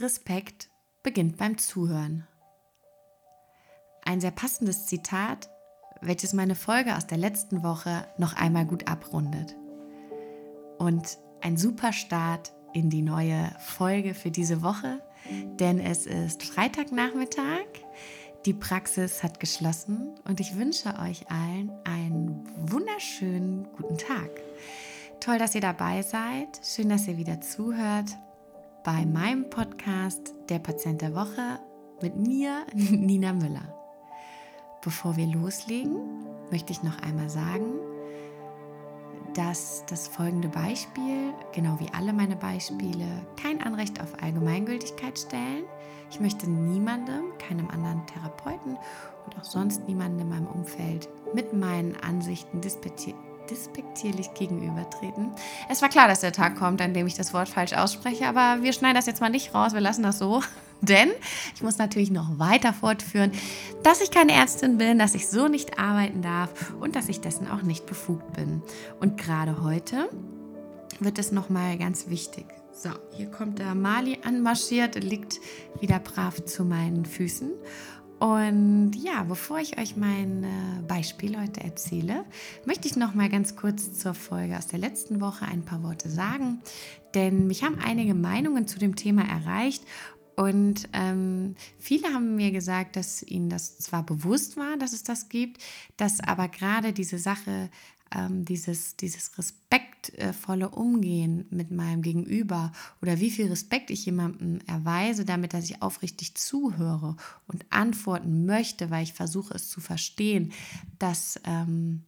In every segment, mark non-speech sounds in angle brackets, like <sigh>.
Respekt beginnt beim Zuhören. Ein sehr passendes Zitat, welches meine Folge aus der letzten Woche noch einmal gut abrundet. Und ein super Start in die neue Folge für diese Woche, denn es ist Freitagnachmittag. Die Praxis hat geschlossen und ich wünsche euch allen einen wunderschönen guten Tag. Toll, dass ihr dabei seid. Schön, dass ihr wieder zuhört bei meinem Podcast Der Patient der Woche mit mir, <laughs> Nina Müller. Bevor wir loslegen, möchte ich noch einmal sagen, dass das folgende Beispiel, genau wie alle meine Beispiele, kein Anrecht auf Allgemeingültigkeit stellen. Ich möchte niemandem, keinem anderen Therapeuten und auch sonst niemandem in meinem Umfeld mit meinen Ansichten despektierlich gegenübertreten. Es war klar, dass der Tag kommt, an dem ich das Wort falsch ausspreche, aber wir schneiden das jetzt mal nicht raus, wir lassen das so. <laughs> Denn ich muss natürlich noch weiter fortführen, dass ich keine Ärztin bin, dass ich so nicht arbeiten darf und dass ich dessen auch nicht befugt bin. Und gerade heute wird es nochmal ganz wichtig. So, hier kommt der Mali anmarschiert, liegt wieder brav zu meinen Füßen. Und ja, bevor ich euch mein Beispiel heute erzähle, möchte ich noch mal ganz kurz zur Folge aus der letzten Woche ein paar Worte sagen, denn mich haben einige Meinungen zu dem Thema erreicht und ähm, viele haben mir gesagt, dass ihnen das zwar bewusst war, dass es das gibt, dass aber gerade diese Sache, ähm, dieses, dieses respektvolle Umgehen mit meinem Gegenüber oder wie viel Respekt ich jemandem erweise, damit dass ich aufrichtig zuhöre und antworten möchte, weil ich versuche es zu verstehen, dass. Ähm,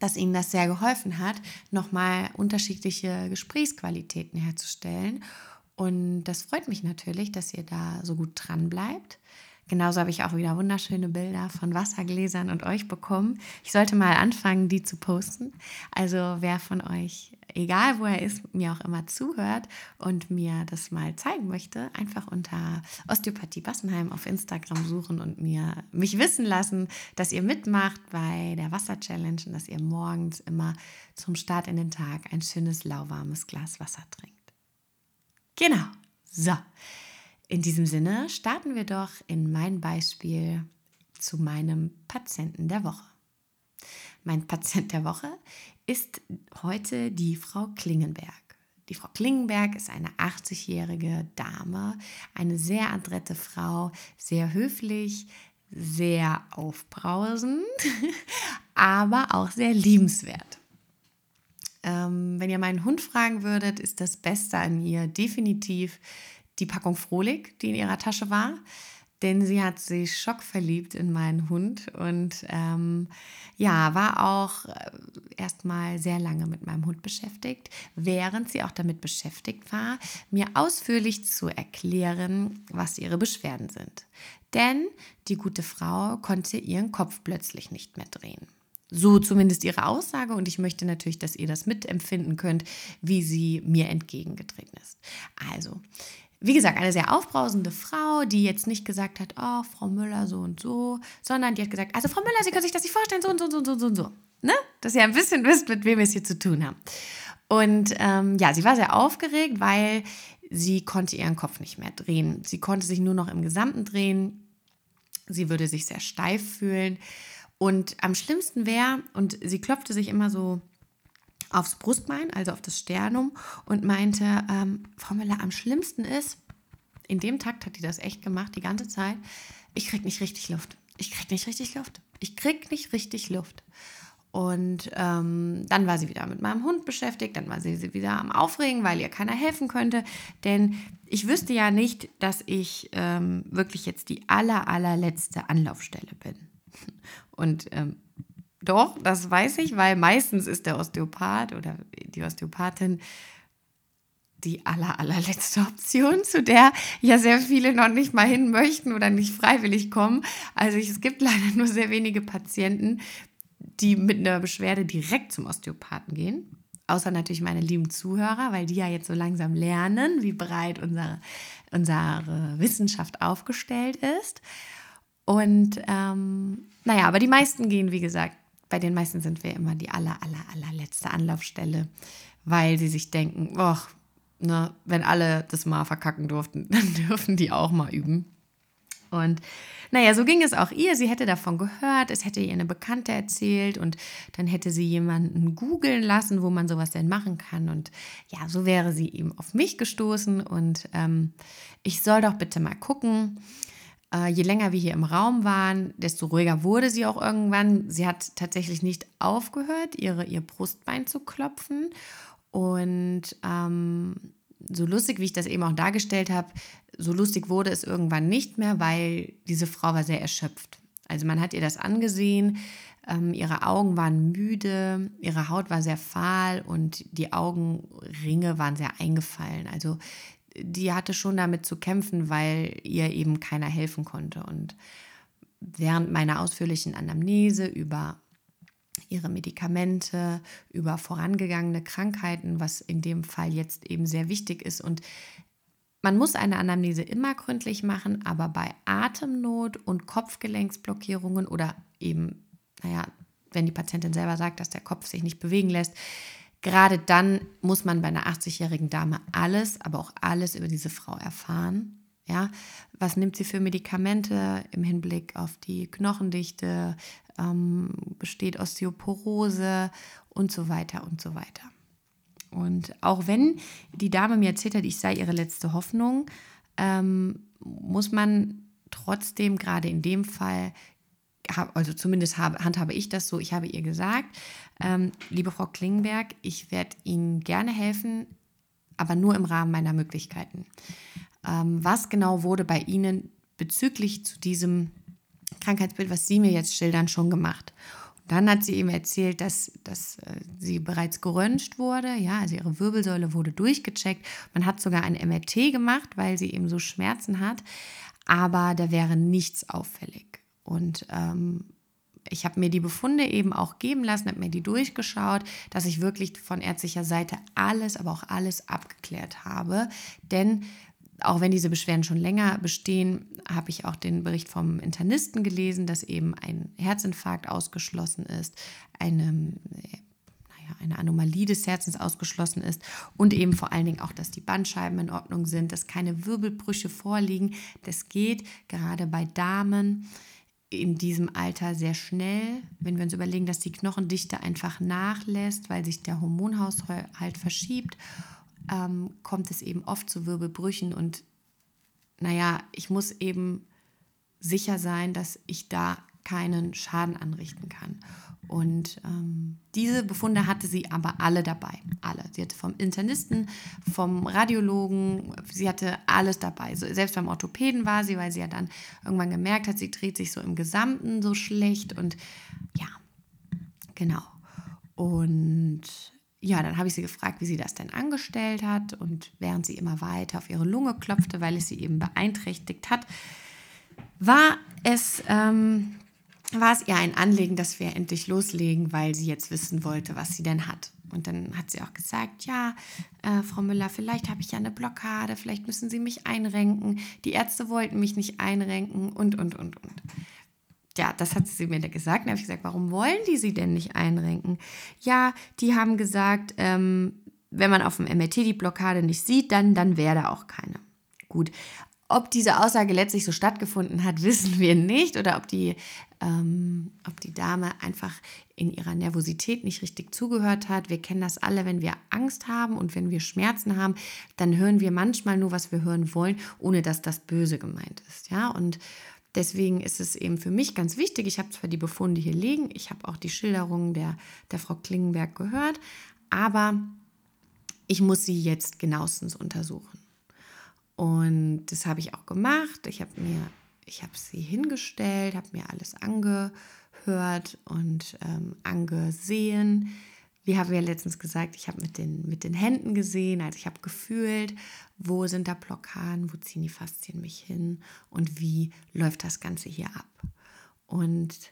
dass ihnen das sehr geholfen hat, nochmal unterschiedliche Gesprächsqualitäten herzustellen und das freut mich natürlich, dass ihr da so gut dran bleibt. Genauso habe ich auch wieder wunderschöne Bilder von Wassergläsern und euch bekommen. Ich sollte mal anfangen, die zu posten. Also wer von euch, egal wo er ist, mir auch immer zuhört und mir das mal zeigen möchte, einfach unter Osteopathie Bassenheim auf Instagram suchen und mir mich wissen lassen, dass ihr mitmacht bei der Wasser Challenge und dass ihr morgens immer zum Start in den Tag ein schönes lauwarmes Glas Wasser trinkt. Genau. So. In diesem Sinne starten wir doch in mein Beispiel zu meinem Patienten der Woche. Mein Patient der Woche ist heute die Frau Klingenberg. Die Frau Klingenberg ist eine 80-jährige Dame, eine sehr adrette Frau, sehr höflich, sehr aufbrausend, <laughs> aber auch sehr liebenswert. Ähm, wenn ihr meinen Hund fragen würdet, ist das Beste an ihr definitiv die Packung Frohlig, die in ihrer Tasche war. Denn sie hat sich schockverliebt in meinen Hund und ähm, ja, war auch äh, erstmal sehr lange mit meinem Hund beschäftigt, während sie auch damit beschäftigt war, mir ausführlich zu erklären, was ihre Beschwerden sind. Denn die gute Frau konnte ihren Kopf plötzlich nicht mehr drehen. So zumindest ihre Aussage und ich möchte natürlich, dass ihr das mitempfinden könnt, wie sie mir entgegengetreten ist. Also, wie gesagt, eine sehr aufbrausende Frau, die jetzt nicht gesagt hat, oh, Frau Müller so und so, sondern die hat gesagt, also Frau Müller, Sie können sich das nicht vorstellen, so und so und so und so und so. Ne? Dass ihr ein bisschen wisst, mit wem wir es hier zu tun haben. Und ähm, ja, sie war sehr aufgeregt, weil sie konnte ihren Kopf nicht mehr drehen. Sie konnte sich nur noch im Gesamten drehen. Sie würde sich sehr steif fühlen. Und am schlimmsten wäre, und sie klopfte sich immer so aufs Brustbein, also auf das Sternum, und meinte, ähm, Frau Müller, am schlimmsten ist, in dem Takt hat die das echt gemacht, die ganze Zeit, ich krieg nicht richtig Luft. Ich krieg nicht richtig Luft. Ich krieg nicht richtig Luft. Und ähm, dann war sie wieder mit meinem Hund beschäftigt, dann war sie wieder am Aufregen, weil ihr keiner helfen könnte. Denn ich wüsste ja nicht, dass ich ähm, wirklich jetzt die aller, allerletzte Anlaufstelle bin. Und ähm, doch, das weiß ich, weil meistens ist der Osteopath oder die Osteopathin die aller, allerletzte Option, zu der ja sehr viele noch nicht mal hin möchten oder nicht freiwillig kommen. Also es gibt leider nur sehr wenige Patienten, die mit einer Beschwerde direkt zum Osteopathen gehen. Außer natürlich meine lieben Zuhörer, weil die ja jetzt so langsam lernen, wie breit unsere, unsere Wissenschaft aufgestellt ist. Und ähm, naja, aber die meisten gehen, wie gesagt, bei den meisten sind wir immer die aller, aller, allerletzte Anlaufstelle, weil sie sich denken, oh, ne, wenn alle das mal verkacken durften, <laughs> dann dürfen die auch mal üben. Und naja, so ging es auch ihr. Sie hätte davon gehört, es hätte ihr eine Bekannte erzählt und dann hätte sie jemanden googeln lassen, wo man sowas denn machen kann. Und ja, so wäre sie eben auf mich gestoßen und ähm, ich soll doch bitte mal gucken. Äh, je länger wir hier im Raum waren, desto ruhiger wurde sie auch irgendwann. Sie hat tatsächlich nicht aufgehört, ihre, ihr Brustbein zu klopfen. Und ähm, so lustig, wie ich das eben auch dargestellt habe, so lustig wurde es irgendwann nicht mehr, weil diese Frau war sehr erschöpft. Also man hat ihr das angesehen, ähm, ihre Augen waren müde, ihre Haut war sehr fahl und die Augenringe waren sehr eingefallen. Also die hatte schon damit zu kämpfen, weil ihr eben keiner helfen konnte. Und während meiner ausführlichen Anamnese über ihre Medikamente, über vorangegangene Krankheiten, was in dem Fall jetzt eben sehr wichtig ist. Und man muss eine Anamnese immer gründlich machen, aber bei Atemnot und Kopfgelenksblockierungen oder eben, naja, wenn die Patientin selber sagt, dass der Kopf sich nicht bewegen lässt, gerade dann muss man bei einer 80-jährigen Dame alles, aber auch alles über diese Frau erfahren. Ja, was nimmt sie für Medikamente im Hinblick auf die Knochendichte, ähm, besteht Osteoporose und so weiter und so weiter. Und auch wenn die Dame mir erzählt hat, ich sei ihre letzte Hoffnung, ähm, muss man trotzdem gerade in dem Fall, also zumindest habe, handhabe ich das so, ich habe ihr gesagt, ähm, liebe Frau Klingenberg, ich werde Ihnen gerne helfen, aber nur im Rahmen meiner Möglichkeiten. Ähm, was genau wurde bei Ihnen bezüglich zu diesem Krankheitsbild, was Sie mir jetzt schildern, schon gemacht. Und dann hat sie ihm erzählt, dass, dass äh, sie bereits geröntgt wurde. Ja, also ihre Wirbelsäule wurde durchgecheckt. Man hat sogar ein MRT gemacht, weil sie eben so Schmerzen hat. Aber da wäre nichts auffällig. Und ähm, ich habe mir die Befunde eben auch geben lassen, habe mir die durchgeschaut, dass ich wirklich von ärztlicher Seite alles, aber auch alles abgeklärt habe. Denn auch wenn diese Beschwerden schon länger bestehen, habe ich auch den Bericht vom Internisten gelesen, dass eben ein Herzinfarkt ausgeschlossen ist, eine, naja, eine Anomalie des Herzens ausgeschlossen ist und eben vor allen Dingen auch, dass die Bandscheiben in Ordnung sind, dass keine Wirbelbrüche vorliegen. Das geht gerade bei Damen in diesem Alter sehr schnell, wenn wir uns überlegen, dass die Knochendichte einfach nachlässt, weil sich der Hormonhaushalt verschiebt ähm, kommt es eben oft zu Wirbelbrüchen. Und naja, ich muss eben sicher sein, dass ich da keinen Schaden anrichten kann. Und ähm, diese Befunde hatte sie aber alle dabei. Alle. Sie hatte vom Internisten, vom Radiologen, sie hatte alles dabei. So, selbst beim Orthopäden war sie, weil sie ja dann irgendwann gemerkt hat, sie dreht sich so im Gesamten so schlecht. Und ja, genau. Und ja, dann habe ich sie gefragt, wie sie das denn angestellt hat. Und während sie immer weiter auf ihre Lunge klopfte, weil es sie eben beeinträchtigt hat, war es, ähm, war es ihr ein Anliegen, dass wir endlich loslegen, weil sie jetzt wissen wollte, was sie denn hat. Und dann hat sie auch gesagt, ja, äh, Frau Müller, vielleicht habe ich ja eine Blockade, vielleicht müssen Sie mich einrenken. Die Ärzte wollten mich nicht einrenken und, und, und, und ja, das hat sie mir gesagt. Dann habe ich gesagt, warum wollen die sie denn nicht einrenken? Ja, die haben gesagt, ähm, wenn man auf dem MRT die Blockade nicht sieht, dann, dann wäre da auch keine. Gut. Ob diese Aussage letztlich so stattgefunden hat, <laughs> wissen wir nicht. Oder ob die, ähm, ob die Dame einfach in ihrer Nervosität nicht richtig zugehört hat. Wir kennen das alle, wenn wir Angst haben und wenn wir Schmerzen haben, dann hören wir manchmal nur, was wir hören wollen, ohne dass das böse gemeint ist. Ja, und Deswegen ist es eben für mich ganz wichtig. Ich habe zwar die Befunde hier liegen, ich habe auch die Schilderungen der, der Frau Klingenberg gehört, aber ich muss sie jetzt genauestens untersuchen. Und das habe ich auch gemacht. Ich habe mir, ich habe sie hingestellt, habe mir alles angehört und ähm, angesehen wie haben wir letztens gesagt, ich habe mit den, mit den Händen gesehen, also ich habe gefühlt, wo sind da Blockaden, wo ziehen die Faszien mich hin und wie läuft das Ganze hier ab. Und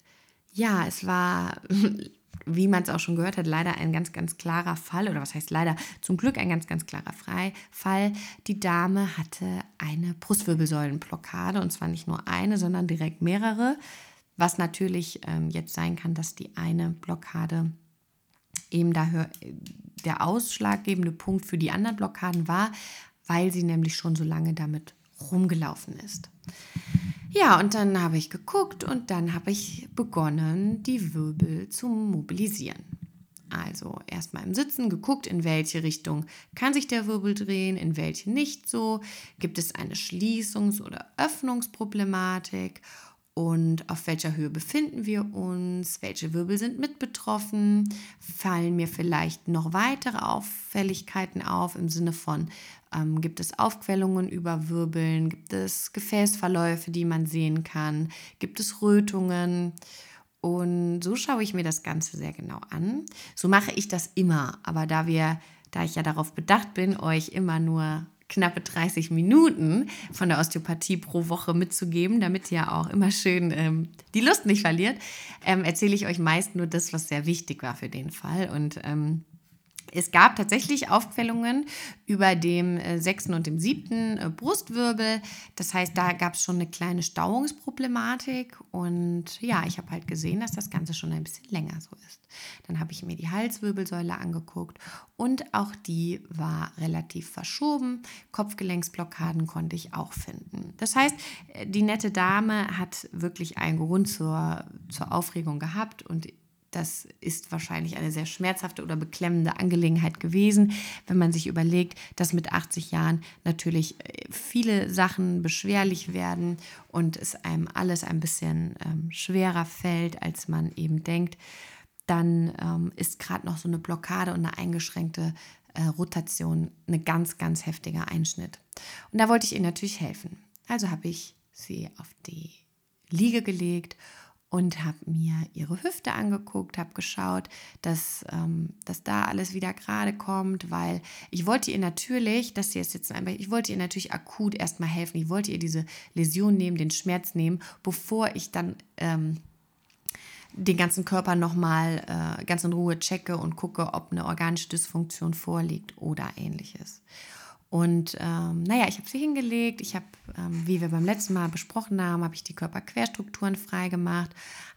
ja, es war, <laughs> wie man es auch schon gehört hat, leider ein ganz, ganz klarer Fall, oder was heißt leider, zum Glück ein ganz, ganz klarer Fall. Die Dame hatte eine Brustwirbelsäulenblockade und zwar nicht nur eine, sondern direkt mehrere, was natürlich ähm, jetzt sein kann, dass die eine Blockade eben da der ausschlaggebende Punkt für die anderen Blockaden war, weil sie nämlich schon so lange damit rumgelaufen ist. Ja, und dann habe ich geguckt und dann habe ich begonnen, die Wirbel zu mobilisieren. Also erstmal im Sitzen geguckt, in welche Richtung kann sich der Wirbel drehen, in welche nicht so. Gibt es eine Schließungs- oder Öffnungsproblematik und auf welcher Höhe befinden wir uns, welche Wirbel sind mit betroffen, fallen mir vielleicht noch weitere Auffälligkeiten auf im Sinne von, ähm, gibt es Aufquellungen über Wirbeln, gibt es Gefäßverläufe, die man sehen kann, gibt es Rötungen. Und so schaue ich mir das Ganze sehr genau an. So mache ich das immer, aber da wir, da ich ja darauf bedacht bin, euch immer nur knappe 30 Minuten von der Osteopathie pro Woche mitzugeben, damit ihr auch immer schön ähm, die Lust nicht verliert, ähm, erzähle ich euch meist nur das, was sehr wichtig war für den Fall. Und ähm, es gab tatsächlich Aufquellungen über dem äh, sechsten und dem siebten äh, Brustwirbel. Das heißt, da gab es schon eine kleine Stauungsproblematik. Und ja, ich habe halt gesehen, dass das Ganze schon ein bisschen länger so ist. Dann habe ich mir die Halswirbelsäule angeguckt und auch die war relativ verschoben. Kopfgelenksblockaden konnte ich auch finden. Das heißt, äh, die nette Dame hat wirklich einen Grund zur, zur Aufregung gehabt und das ist wahrscheinlich eine sehr schmerzhafte oder beklemmende Angelegenheit gewesen, wenn man sich überlegt, dass mit 80 Jahren natürlich äh, viele Sachen beschwerlich werden und es einem alles ein bisschen ähm, schwerer fällt, als man eben denkt. Dann ähm, ist gerade noch so eine Blockade und eine eingeschränkte äh, Rotation ein ganz, ganz heftiger Einschnitt. Und da wollte ich ihr natürlich helfen. Also habe ich sie auf die Liege gelegt und habe mir ihre Hüfte angeguckt, habe geschaut, dass, ähm, dass da alles wieder gerade kommt, weil ich wollte ihr natürlich, dass sie es jetzt einfach, ich wollte ihr natürlich akut erstmal helfen. Ich wollte ihr diese Läsion nehmen, den Schmerz nehmen, bevor ich dann ähm, den ganzen Körper nochmal äh, ganz in Ruhe checke und gucke, ob eine organische Dysfunktion vorliegt oder ähnliches. Und ähm, naja, ich habe sie hingelegt. Ich habe, ähm, wie wir beim letzten Mal besprochen haben, habe ich die Körperquerstrukturen freigemacht,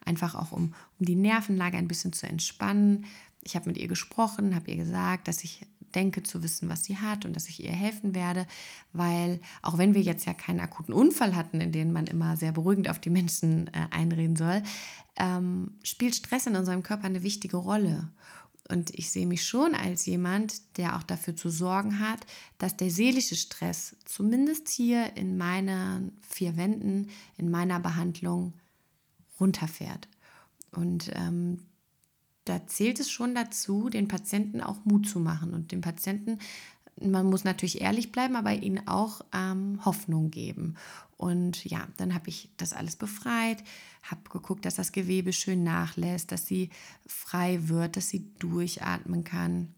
einfach auch um, um die Nervenlage ein bisschen zu entspannen. Ich habe mit ihr gesprochen, habe ihr gesagt, dass ich denke zu wissen, was sie hat und dass ich ihr helfen werde, weil auch wenn wir jetzt ja keinen akuten Unfall hatten, in dem man immer sehr beruhigend auf die Menschen äh, einreden soll, ähm, spielt Stress in unserem Körper eine wichtige Rolle. Und ich sehe mich schon als jemand, der auch dafür zu sorgen hat, dass der seelische Stress zumindest hier in meinen vier Wänden, in meiner Behandlung runterfährt. Und ähm, da zählt es schon dazu, den Patienten auch Mut zu machen und den Patienten man muss natürlich ehrlich bleiben, aber ihnen auch ähm, Hoffnung geben. Und ja, dann habe ich das alles befreit, habe geguckt, dass das Gewebe schön nachlässt, dass sie frei wird, dass sie durchatmen kann.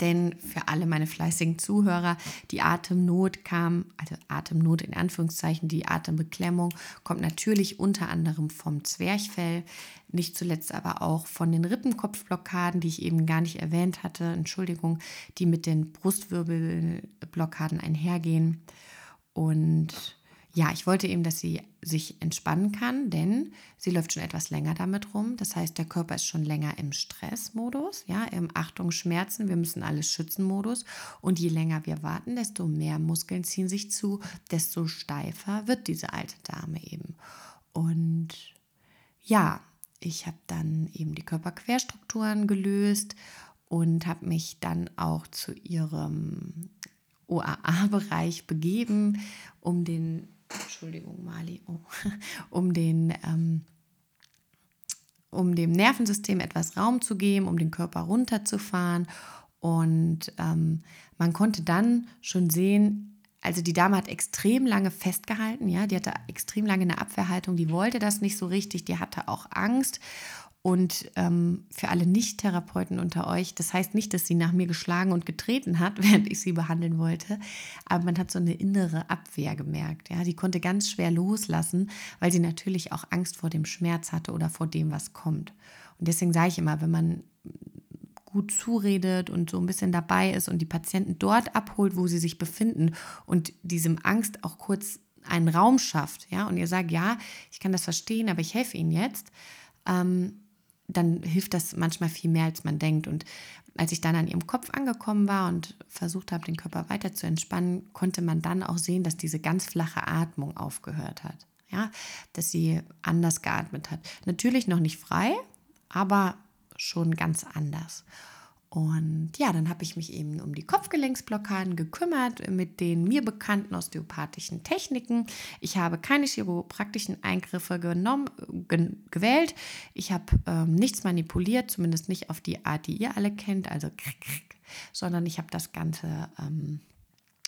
Denn für alle meine fleißigen Zuhörer, die Atemnot kam, also Atemnot in Anführungszeichen, die Atembeklemmung kommt natürlich unter anderem vom Zwerchfell, nicht zuletzt aber auch von den Rippenkopfblockaden, die ich eben gar nicht erwähnt hatte, Entschuldigung, die mit den Brustwirbelblockaden einhergehen. Und ja, ich wollte eben, dass sie sich entspannen kann, denn sie läuft schon etwas länger damit rum. Das heißt, der Körper ist schon länger im Stressmodus, ja, im Achtung, Schmerzen, wir müssen alles schützen Modus. Und je länger wir warten, desto mehr Muskeln ziehen sich zu, desto steifer wird diese alte Dame eben. Und ja, ich habe dann eben die Körperquerstrukturen gelöst und habe mich dann auch zu ihrem OAA-Bereich begeben, um den Entschuldigung, Mali, oh, <laughs> um den ähm, um dem Nervensystem etwas Raum zu geben, um den Körper runterzufahren. Und ähm, man konnte dann schon sehen, also die Dame hat extrem lange festgehalten, ja, die hatte extrem lange eine Abwehrhaltung, die wollte das nicht so richtig, die hatte auch Angst. Und ähm, für alle Nicht-Therapeuten unter euch, das heißt nicht, dass sie nach mir geschlagen und getreten hat, <laughs> während ich sie behandeln wollte, aber man hat so eine innere Abwehr gemerkt. Ja, sie konnte ganz schwer loslassen, weil sie natürlich auch Angst vor dem Schmerz hatte oder vor dem, was kommt. Und deswegen sage ich immer, wenn man gut zuredet und so ein bisschen dabei ist und die Patienten dort abholt, wo sie sich befinden und diesem Angst auch kurz einen Raum schafft, ja, und ihr sagt, ja, ich kann das verstehen, aber ich helfe Ihnen jetzt, ähm, dann hilft das manchmal viel mehr, als man denkt. Und als ich dann an ihrem Kopf angekommen war und versucht habe, den Körper weiter zu entspannen, konnte man dann auch sehen, dass diese ganz flache Atmung aufgehört hat. Ja, dass sie anders geatmet hat. Natürlich noch nicht frei, aber schon ganz anders. Und ja, dann habe ich mich eben um die Kopfgelenksblockaden gekümmert mit den mir bekannten osteopathischen Techniken. Ich habe keine chiropraktischen Eingriffe genommen, ge gewählt. Ich habe ähm, nichts manipuliert, zumindest nicht auf die Art, die ihr alle kennt, also sondern ich habe das Ganze ähm,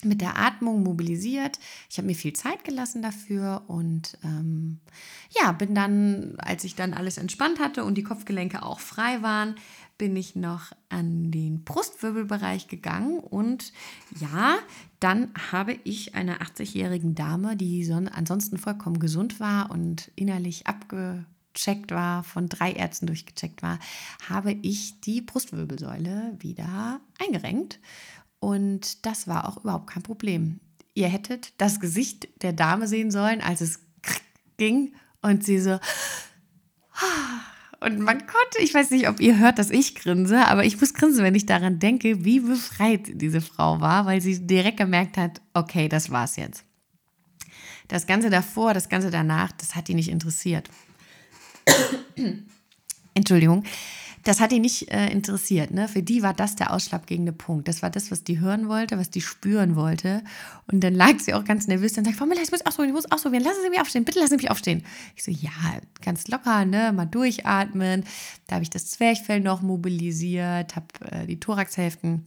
mit der Atmung mobilisiert. Ich habe mir viel Zeit gelassen dafür und ähm, ja, bin dann, als ich dann alles entspannt hatte und die Kopfgelenke auch frei waren, bin ich noch an den Brustwirbelbereich gegangen und ja, dann habe ich einer 80-jährigen Dame, die so, ansonsten vollkommen gesund war und innerlich abgecheckt war, von drei Ärzten durchgecheckt war, habe ich die Brustwirbelsäule wieder eingerenkt und das war auch überhaupt kein Problem. Ihr hättet das Gesicht der Dame sehen sollen, als es <laughs> ging und sie so <gasps> und man konnte, ich weiß nicht, ob ihr hört, dass ich grinse, aber ich muss grinsen, wenn ich daran denke, wie befreit diese Frau war, weil sie direkt gemerkt hat, okay, das war's jetzt. Das Ganze davor, das Ganze danach, das hat die nicht interessiert. <coughs> Entschuldigung das hat die nicht äh, interessiert. Ne? Für die war das der ausschlaggebende Punkt. Das war das, was die hören wollte, was die spüren wollte. Und dann lag sie auch ganz nervös und sagt, Frau Müller, ich muss ausprobieren, ich muss ausprobieren, lassen Sie mich aufstehen, bitte lassen Sie mich aufstehen. Ich so, ja, ganz locker, ne? mal durchatmen. Da habe ich das Zwerchfell noch mobilisiert, habe äh, die Thoraxhälften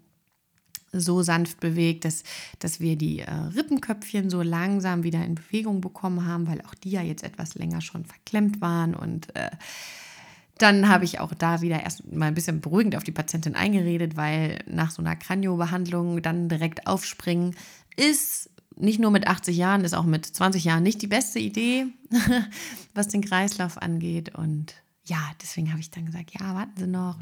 so sanft bewegt, dass, dass wir die äh, Rippenköpfchen so langsam wieder in Bewegung bekommen haben, weil auch die ja jetzt etwas länger schon verklemmt waren und äh, dann habe ich auch da wieder erst mal ein bisschen beruhigend auf die Patientin eingeredet, weil nach so einer Kraniobehandlung dann direkt aufspringen ist nicht nur mit 80 Jahren, ist auch mit 20 Jahren nicht die beste Idee, <laughs> was den Kreislauf angeht. Und ja, deswegen habe ich dann gesagt, ja, warten Sie noch.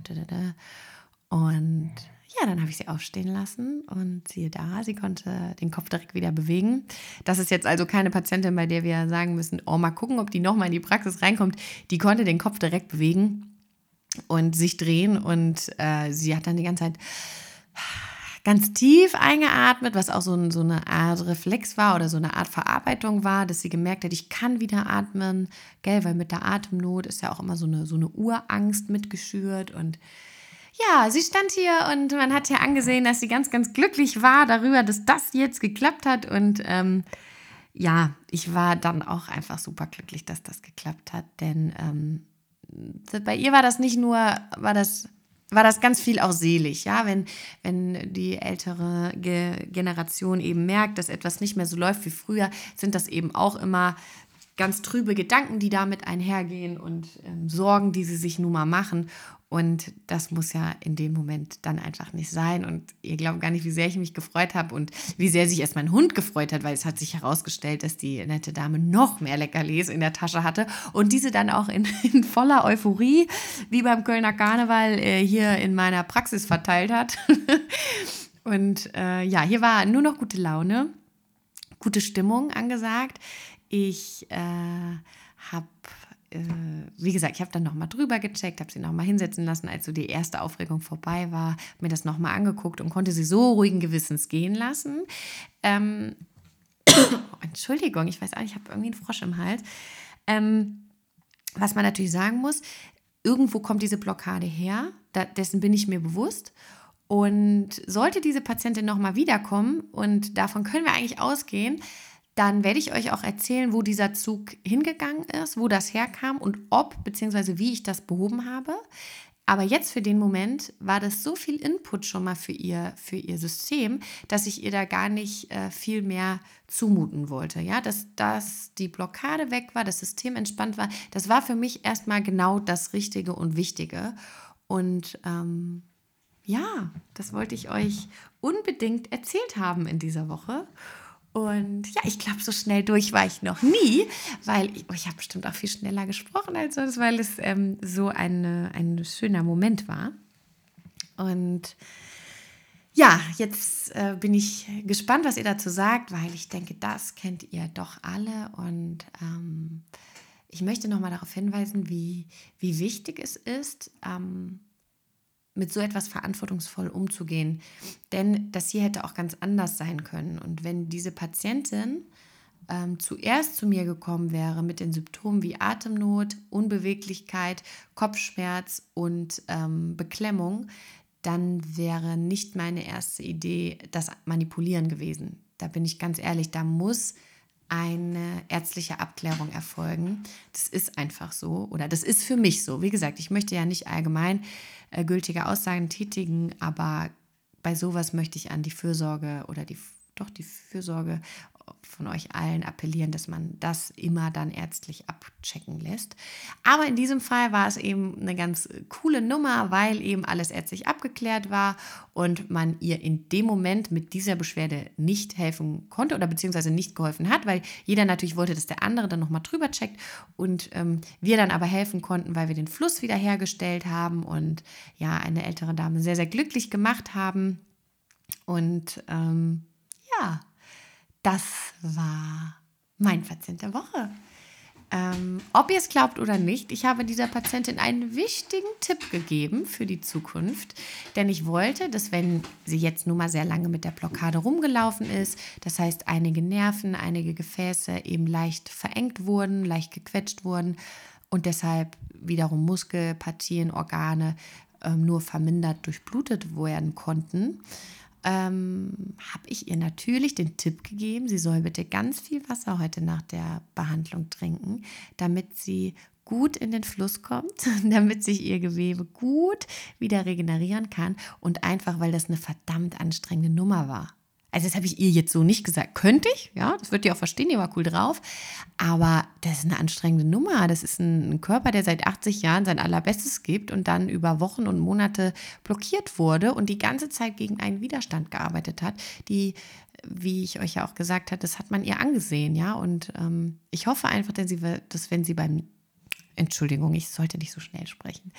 Und ja, dann habe ich sie aufstehen lassen und siehe da, sie konnte den Kopf direkt wieder bewegen. Das ist jetzt also keine Patientin, bei der wir sagen müssen, oh, mal gucken, ob die nochmal in die Praxis reinkommt. Die konnte den Kopf direkt bewegen und sich drehen und äh, sie hat dann die ganze Zeit ganz tief eingeatmet, was auch so, so, eine Art Reflex war oder so eine Art Verarbeitung war, dass sie gemerkt hat, ich kann wieder atmen, gell, weil mit der Atemnot ist ja auch immer so eine, so eine Urangst mitgeschürt und ja, sie stand hier und man hat ja angesehen, dass sie ganz, ganz glücklich war darüber, dass das jetzt geklappt hat. Und ähm, ja, ich war dann auch einfach super glücklich, dass das geklappt hat. Denn ähm, bei ihr war das nicht nur, war das, war das ganz viel auch selig, ja, wenn, wenn die ältere Ge Generation eben merkt, dass etwas nicht mehr so läuft wie früher, sind das eben auch immer ganz trübe Gedanken, die damit einhergehen und ähm, Sorgen, die sie sich nun mal machen. Und das muss ja in dem Moment dann einfach nicht sein. Und ihr glaubt gar nicht, wie sehr ich mich gefreut habe und wie sehr sich erst mein Hund gefreut hat, weil es hat sich herausgestellt, dass die nette Dame noch mehr Leckerlis in der Tasche hatte und diese dann auch in, <laughs> in voller Euphorie, wie beim Kölner Karneval, äh, hier in meiner Praxis verteilt hat. <laughs> und äh, ja, hier war nur noch gute Laune, gute Stimmung angesagt. Ich äh, habe äh, wie gesagt, ich habe dann nochmal drüber gecheckt, habe sie nochmal hinsetzen lassen, als so die erste Aufregung vorbei war, mir das nochmal angeguckt und konnte sie so ruhigen Gewissens gehen lassen. Ähm, <coughs> Entschuldigung, ich weiß auch, ich habe irgendwie einen Frosch im Hals. Ähm, was man natürlich sagen muss, irgendwo kommt diese Blockade her, da, dessen bin ich mir bewusst. Und sollte diese Patientin nochmal wiederkommen, und davon können wir eigentlich ausgehen, dann werde ich euch auch erzählen, wo dieser Zug hingegangen ist, wo das herkam und ob bzw. wie ich das behoben habe. Aber jetzt für den Moment war das so viel Input schon mal für ihr, für ihr System, dass ich ihr da gar nicht äh, viel mehr zumuten wollte. Ja, dass, dass die Blockade weg war, das System entspannt war, das war für mich erstmal genau das Richtige und Wichtige. Und ähm, ja, das wollte ich euch unbedingt erzählt haben in dieser Woche. Und ja, ich glaube, so schnell durch war ich noch nie, weil ich, oh, ich habe bestimmt auch viel schneller gesprochen als sonst, weil es ähm, so eine, ein schöner Moment war. Und ja, jetzt äh, bin ich gespannt, was ihr dazu sagt, weil ich denke, das kennt ihr doch alle. Und ähm, ich möchte nochmal darauf hinweisen, wie, wie wichtig es ist, ähm, mit so etwas verantwortungsvoll umzugehen. Denn das hier hätte auch ganz anders sein können. Und wenn diese Patientin ähm, zuerst zu mir gekommen wäre mit den Symptomen wie Atemnot, Unbeweglichkeit, Kopfschmerz und ähm, Beklemmung, dann wäre nicht meine erste Idee das Manipulieren gewesen. Da bin ich ganz ehrlich, da muss eine ärztliche Abklärung erfolgen. Das ist einfach so oder das ist für mich so. Wie gesagt, ich möchte ja nicht allgemein äh, gültige Aussagen tätigen, aber bei sowas möchte ich an die Fürsorge oder die doch die Fürsorge von euch allen appellieren, dass man das immer dann ärztlich abchecken lässt. Aber in diesem Fall war es eben eine ganz coole Nummer, weil eben alles ärztlich abgeklärt war und man ihr in dem Moment mit dieser Beschwerde nicht helfen konnte oder beziehungsweise nicht geholfen hat, weil jeder natürlich wollte, dass der andere dann nochmal drüber checkt und ähm, wir dann aber helfen konnten, weil wir den Fluss wiederhergestellt haben und ja, eine ältere Dame sehr, sehr glücklich gemacht haben. Und ähm, ja, das war mein Patient der Woche. Ähm, ob ihr es glaubt oder nicht, ich habe dieser Patientin einen wichtigen Tipp gegeben für die Zukunft. Denn ich wollte, dass wenn sie jetzt nun mal sehr lange mit der Blockade rumgelaufen ist, das heißt einige Nerven, einige Gefäße eben leicht verengt wurden, leicht gequetscht wurden und deshalb wiederum Muskelpartien, Organe ähm, nur vermindert durchblutet werden konnten, ähm, habe ich ihr natürlich den Tipp gegeben, sie soll bitte ganz viel Wasser heute nach der Behandlung trinken, damit sie gut in den Fluss kommt, <laughs> damit sich ihr Gewebe gut wieder regenerieren kann und einfach, weil das eine verdammt anstrengende Nummer war. Also das habe ich ihr jetzt so nicht gesagt. Könnte ich, ja, das wird ihr auch verstehen, ihr war cool drauf. Aber das ist eine anstrengende Nummer. Das ist ein Körper, der seit 80 Jahren sein Allerbestes gibt und dann über Wochen und Monate blockiert wurde und die ganze Zeit gegen einen Widerstand gearbeitet hat, die wie ich euch ja auch gesagt habe, das hat man ihr angesehen, ja. Und ähm, ich hoffe einfach, dass, sie, dass wenn sie beim Entschuldigung, ich sollte nicht so schnell sprechen,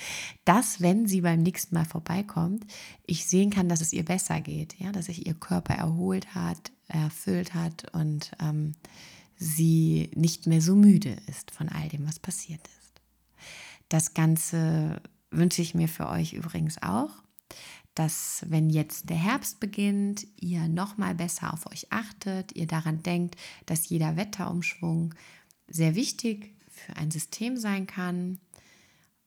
dass, wenn sie beim nächsten Mal vorbeikommt, ich sehen kann, dass es ihr besser geht, ja, dass sich ihr Körper erholt hat, erfüllt hat und ähm, sie nicht mehr so müde ist von all dem, was passiert ist. Das Ganze wünsche ich mir für euch übrigens auch, dass wenn jetzt der Herbst beginnt, ihr noch mal besser auf euch achtet, ihr daran denkt, dass jeder Wetterumschwung sehr wichtig für ein System sein kann.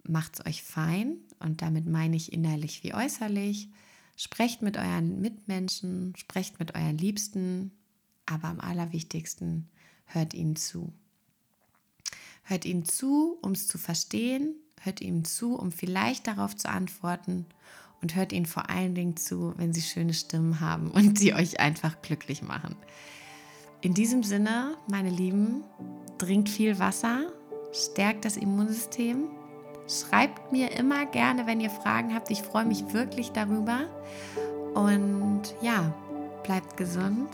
Macht es euch fein und damit meine ich innerlich wie äußerlich. Sprecht mit euren Mitmenschen, sprecht mit euren Liebsten, aber am allerwichtigsten hört ihnen zu. Hört ihnen zu, um es zu verstehen, hört ihnen zu, um vielleicht darauf zu antworten und hört ihnen vor allen Dingen zu, wenn sie schöne Stimmen haben und sie euch einfach glücklich machen. In diesem Sinne, meine Lieben, trinkt viel Wasser, stärkt das Immunsystem. Schreibt mir immer gerne, wenn ihr Fragen habt. Ich freue mich wirklich darüber. Und ja, bleibt gesund,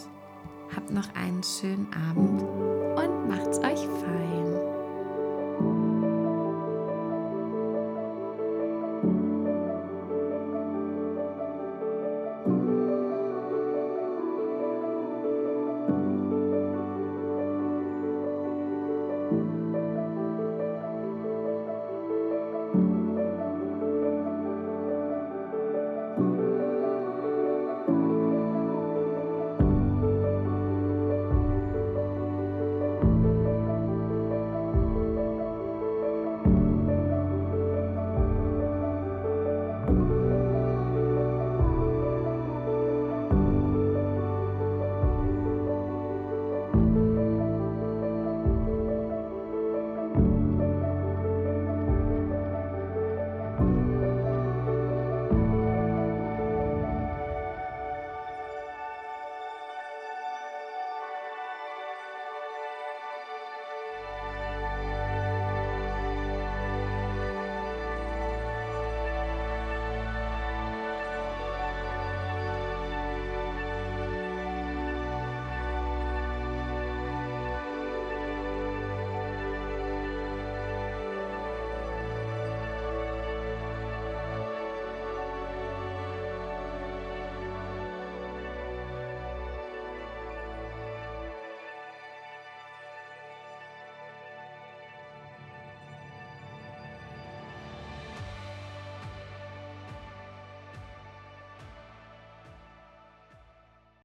habt noch einen schönen Abend und macht's euch.